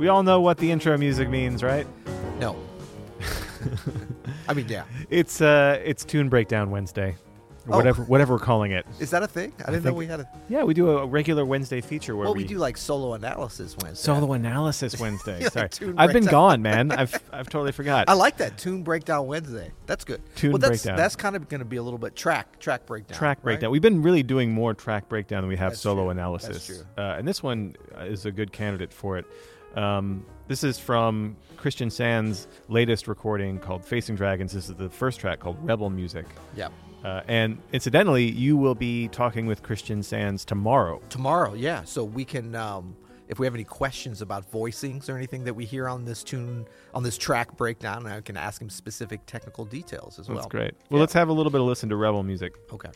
We all know what the intro music means, right? No. I mean, yeah. It's uh it's Tune Breakdown Wednesday. Or Oh. whatever whatever we're calling it. Is that a thing? I didn't know think- we had a. Yeah, we do a regular Wednesday feature where Well, we, we do like solo analysis Wednesday. solo analysis Wednesday. Yeah, like Sorry. Tune I've been Breakdown. gone, man. I've I've totally forgot. I like that tune breakdown Wednesday. That's good. Tune well, that's, breakdown. That's kind of going to be a little bit track track breakdown. track breakdown. We've been really doing more track breakdown than we have That's solo true. analysis. That's true. Uh, and this one uh, is a good candidate for it. Um, this is from Christian Sands' latest recording called Facing Dragons. This is the first track called Rebel Music. Yeah. Uh, and incidentally, you will be talking with Christian Sands tomorrow. Tomorrow, yeah. So we can, um, if we have any questions about voicings or anything that we hear on this tune, on this track breakdown, I can ask him specific technical details as well. That's great. Well, Yeah. let's have a little bit of listen to Rebel Music. Okay.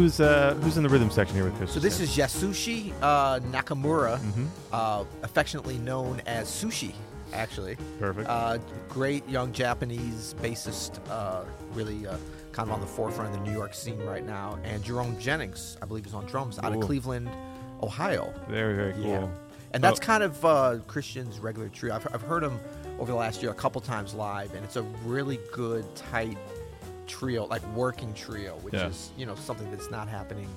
Who's uh, who's in the rhythm section here with Christian? So this is Yasushi uh, Nakamura, Mhm. uh, affectionately known as Sushi, actually. perfect. Uh, great young Japanese bassist, uh, really uh, kind of on the forefront of the New York scene right now. And Jerome Jennings, I believe, is on drums out Cool. of Cleveland, Ohio. very very cool. Yeah. And that's Oh. kind of uh, Christian's regular trio. I've, I've heard him over the last year a couple times live, and it's a really good, tight trio, like working trio, which Yeah. is you know something that's not happening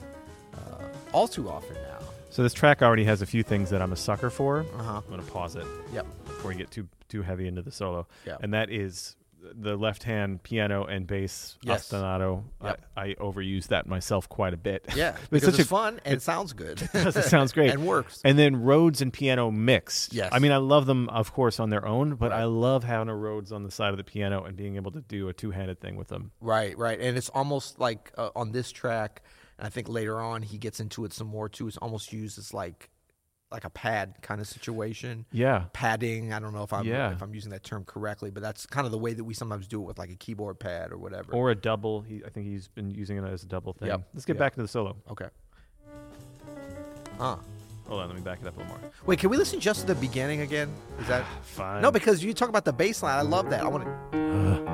uh, all too often now. So this track already has a few things that I'm a sucker for. Uh huh. I'm gonna pause it Yep. before we get too too heavy into the solo. And that is the left hand piano and bass Yes. ostinato. Yep. I, I overuse that myself quite a bit. Yeah, It's because such it's a- fun and it sounds good. does. It sounds great. and works. And then Rhodes and piano mixed. Yes. I mean, I love them, of course, on their own, but Right. I love having a Rhodes on the side of the piano and being able to do a two handed thing with them. Right, right, and it's almost like uh, on this track, and I think later on he gets into it some more too. It's almost used as like like a pad kind of situation. Yeah. Padding. I don't know if I'm Yeah. if I'm using that term correctly, but that's kind of the way that we sometimes do it with like a keyboard pad or whatever. Or a double. He, I think he's been using it as a double thing. Yep. Let's get Yep. back to the solo. okay. Ah, Hold on, let me back it up a little more. wait. Can we listen just to the beginning again? Is that Fine. no? Because you talk about the bass line. I love that. I want to.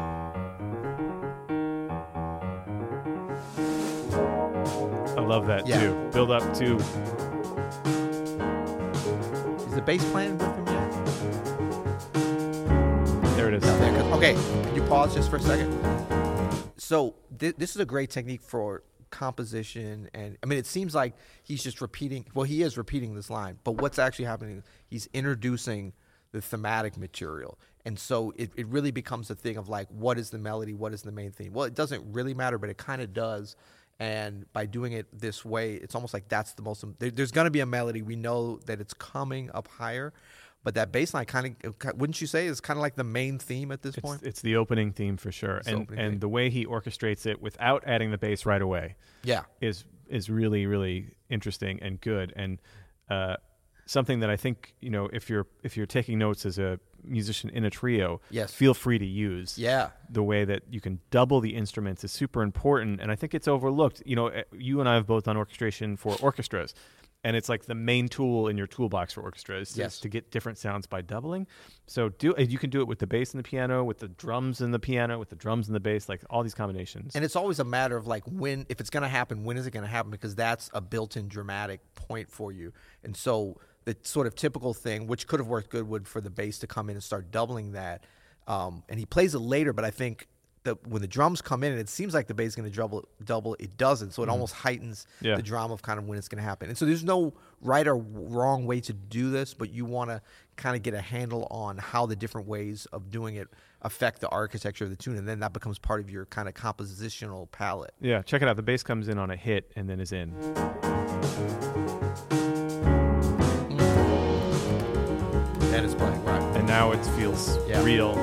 I love that Yeah. too. Build up to. The bass playing with him yet? There it is. There. Okay, can you pause just for a second? So thi- this is a great technique for composition, and I mean, it seems like he's just repeating. Well, he is repeating this line, but what's actually happening? He's introducing the thematic material, and so it, it really becomes a thing of like, what is the melody? What is the main theme? Well, it doesn't really matter, but it kind of does. And by doing it this way, it's almost like that's the most. There, there's going to be a melody. We know that it's coming up higher, but that bass line kind of, wouldn't you say, is kind of like the main theme at this It's, point? it's the opening theme for sure, It's and opening and theme. the way he orchestrates it without adding the bass right away Yeah. is is really really interesting and good, and uh, something that I think you know if you're if you're taking notes as a musician in a trio, Yes. feel free to use. Yeah. the way that you can double the instruments is super important and i think it's overlooked you know eh, you and i have both done orchestration for orchestras and it's like the main tool in your toolbox for orchestras Yes. is to get different sounds by doubling so do eh, you can do it with the bass and the piano with the drums and the piano with the drums and the bass like all these combinations And it's always a matter of like when, if it's going to happen, when is it going to happen? Because that's a built-in dramatic point for you. And so the sort of typical thing, which could have worked good, would for the bass to come in and start doubling that. Um, and he plays it later, but I think that when the drums come in, and it seems like the bass is going to double, double, it doesn't. So it almost heightens. Yeah. the drama of kind of when it's going to happen. And so there's no right or wrong way to do this, but you want to kind of get a handle on how the different ways of doing it affect the architecture of the tune, and then that becomes part of your kind of compositional palette. yeah check it out the bass comes in on a hit and then is in That is playing right. and now it feels Yeah. real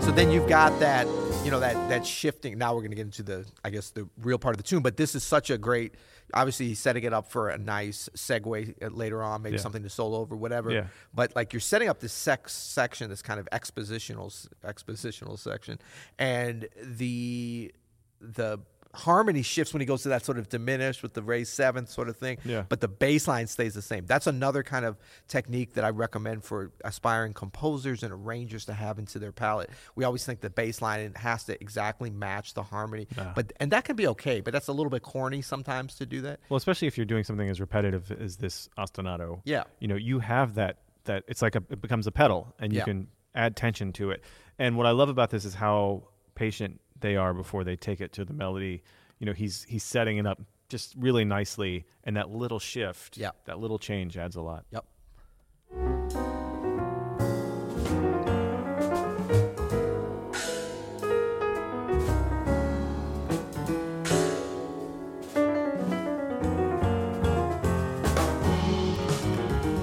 So then you've got that you know that that shifting. Now we're going to get into the I guess the real part of the tune, but this is such a great obviously he's setting it up for a nice segue uh, later on, maybe Yeah. something to solo over, whatever. Yeah. But like you're setting up this sex section, this kind of expositional expositional section, and the the harmony shifts when he goes to that sort of diminished with the raised seventh sort of thing. Yeah. But the bass line stays the same. That's another kind of technique that I recommend for aspiring composers and arrangers to have into their palette. We always think the bass line has to exactly match the harmony, Ah. but and that can be okay. But that's a little bit corny sometimes to do that. Well, especially if you're doing something as repetitive as this ostinato. Yeah. You know, you have that that it's like a it becomes a pedal and you Yeah. can add tension to it. And what I love about this is how patient they are before they take it to the melody. You know, he's he's setting it up just really nicely and that little shift, Yeah. that little change adds a lot. Yep.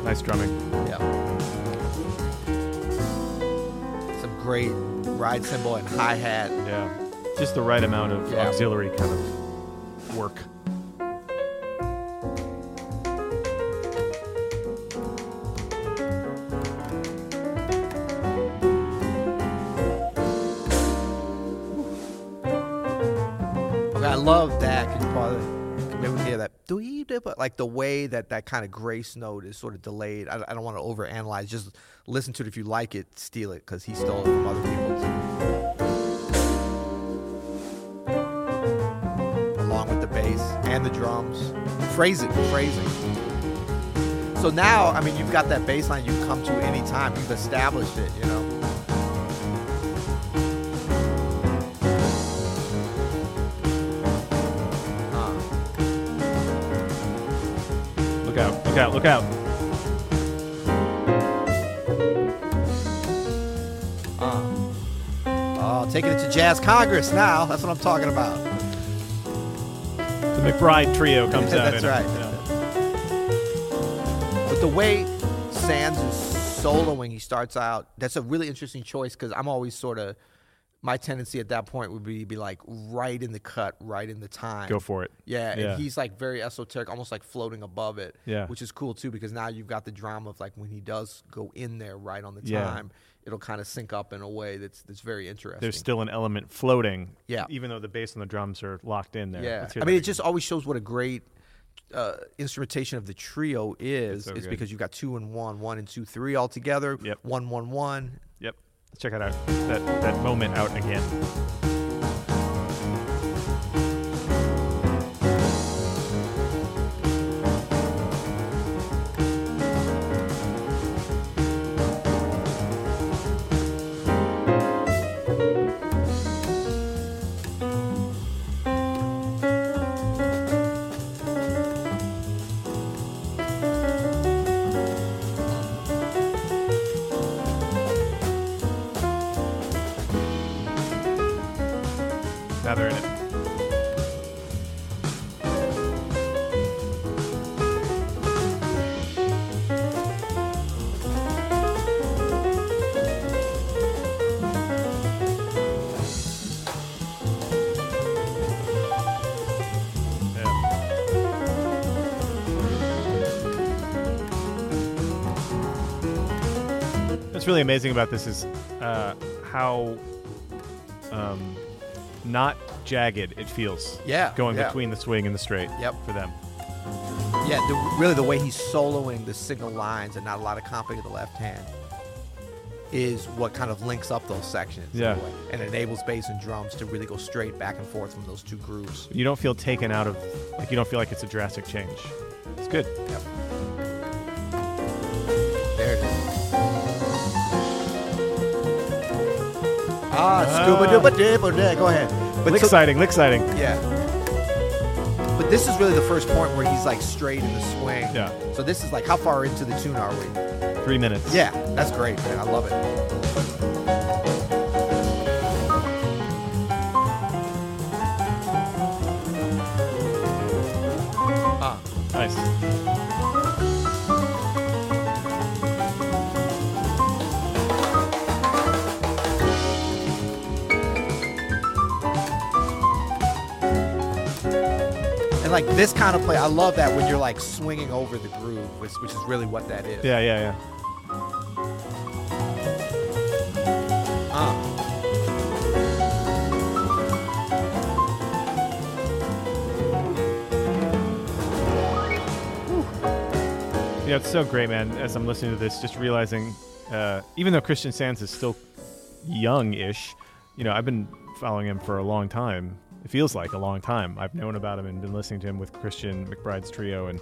Nice drumming. Yeah. Some great ride cymbal and hi hat. Yeah. Just the right amount of Yeah. auxiliary kind of work. Okay, I love that. Can you pause it? Maybe we hear that. Do you do but like the way that that kind of grace note is sort of delayed. I, I don't want to overanalyze. Just listen to it. If you like it, steal it because he stole it from other people too. The drums, phrasing, phrasing. So now, I mean, you've got that bass line you can come to anytime. You've established it, you know. Uh, Look out, look out, look out. Uh. Oh, taking it to Jazz Congress now. That's what I'm talking about. The McBride trio comes out. That's right. Yeah. But the way Sands is soloing, he starts out. That's a really interesting choice because I'm always sort of. My tendency at that point would be be like right in the cut, right in the time. Go for it. Yeah, Yeah. and he's like very esoteric, almost like floating above it. Yeah. which is cool too because now you've got the drama of like when he does go in there right on the Yeah. time, it'll kind of sync up in a way that's that's very interesting. There's still an element floating. Yeah. Even though the bass and the drums are locked in there. Yeah, I mean, it just always shows what a great uh, instrumentation of the trio is. so is good. because you've got two and one, one and two, three all together. Yep. One, one, one. Yep. Let's check it out. That that moment out again. They're in it. What's really amazing about this is uh, how um, not jagged it feels. Yeah, Going yeah. between the swing and the straight. Yep. For them. Yeah, the, really the way he's soloing the single lines and not a lot of comping of the left hand is what kind of links up those sections. in a Yeah. way, and enables bass and drums to really go straight back and forth from those two grooves. You don't feel taken out of, like, you don't feel like it's a drastic change. It's good. Yep. Ah, scuba dooba da. Go ahead. But lick so- sighting, lick sighting. Yeah. But this is really the first point where he's like straight in the swing. Yeah. So this is like, how far into the tune are we? Three minutes. Yeah, that's great, man. I love it. And like this kind of play. I love that when you're like swinging over the groove, which, which is really what that is. Yeah, yeah, yeah. Uh. Yeah, it's so great, man. As I'm listening to this, just realizing, uh, even though Christian Sands is still young-ish, you know, I've been following him for a long time. It feels like a long time. I've known about him and been listening to him with Christian McBride's trio, and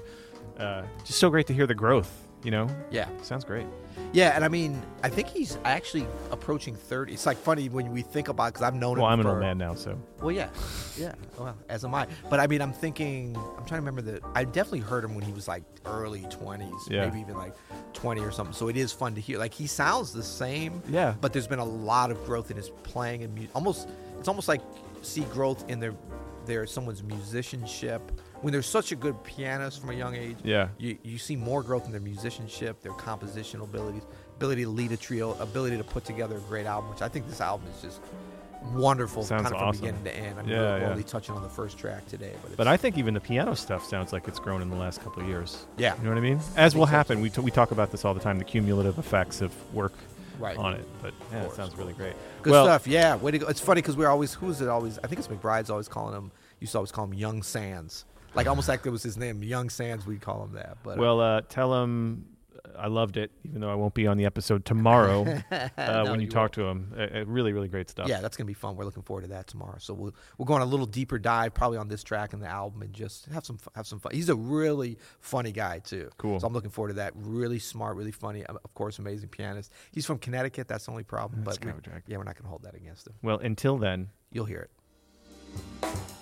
uh, just so great to hear the growth. You know, Yeah. sounds great. Yeah, and I mean, I think he's actually approaching 30. It's like funny when we think about because I've known him. Well, him I'm an for, old man now, so Well, yeah, yeah. Well, as am I. But I mean, I'm thinking. I'm trying to remember that. I definitely heard him when he was like early 20s, Yeah. maybe even like 20 or something. So it is fun to hear. Like he sounds the same. Yeah. But there's been a lot of growth in his playing and mu- almost. It's almost like see growth in their their someone's musicianship when they're such a good pianist from a young age. Yeah. You you see more growth in their musicianship, their compositional abilities, ability to lead a trio, ability to put together a great album. Which I think this album is just wonderful, Sounds kind of from beginning to end. I mean, Yeah, we're yeah. only touching on the first track today, but, But I think even the piano stuff sounds like it's grown in the last couple of years. Yeah. You know what I mean? As will think so, happen. We, t- we talk about this all the time the cumulative effects of work Right. on it. But yeah, it sounds really great. good well, stuff. Yeah, way to go. It's funny because we're always who's it always? I think it's McBride's always calling him. Used to always call him Young Sands, like almost like it was his name, Young Sands. We'd call him that. But uh, Well, uh, tell him I loved it, even though I won't be on the episode tomorrow uh, No, when you, you talk to him. Uh, really, really great stuff. yeah, that's gonna be fun. We're looking forward to that tomorrow. So we'll we'll go on a little deeper dive, probably on this track and the album, and just have some have some fun. He's a really funny guy too. Cool. So I'm looking forward to that. Really smart, really funny. uh, Of course, amazing pianist. He's from Connecticut. That's the only problem. That's but we, yeah, we're not gonna hold that against him. Well, until then, You'll hear it.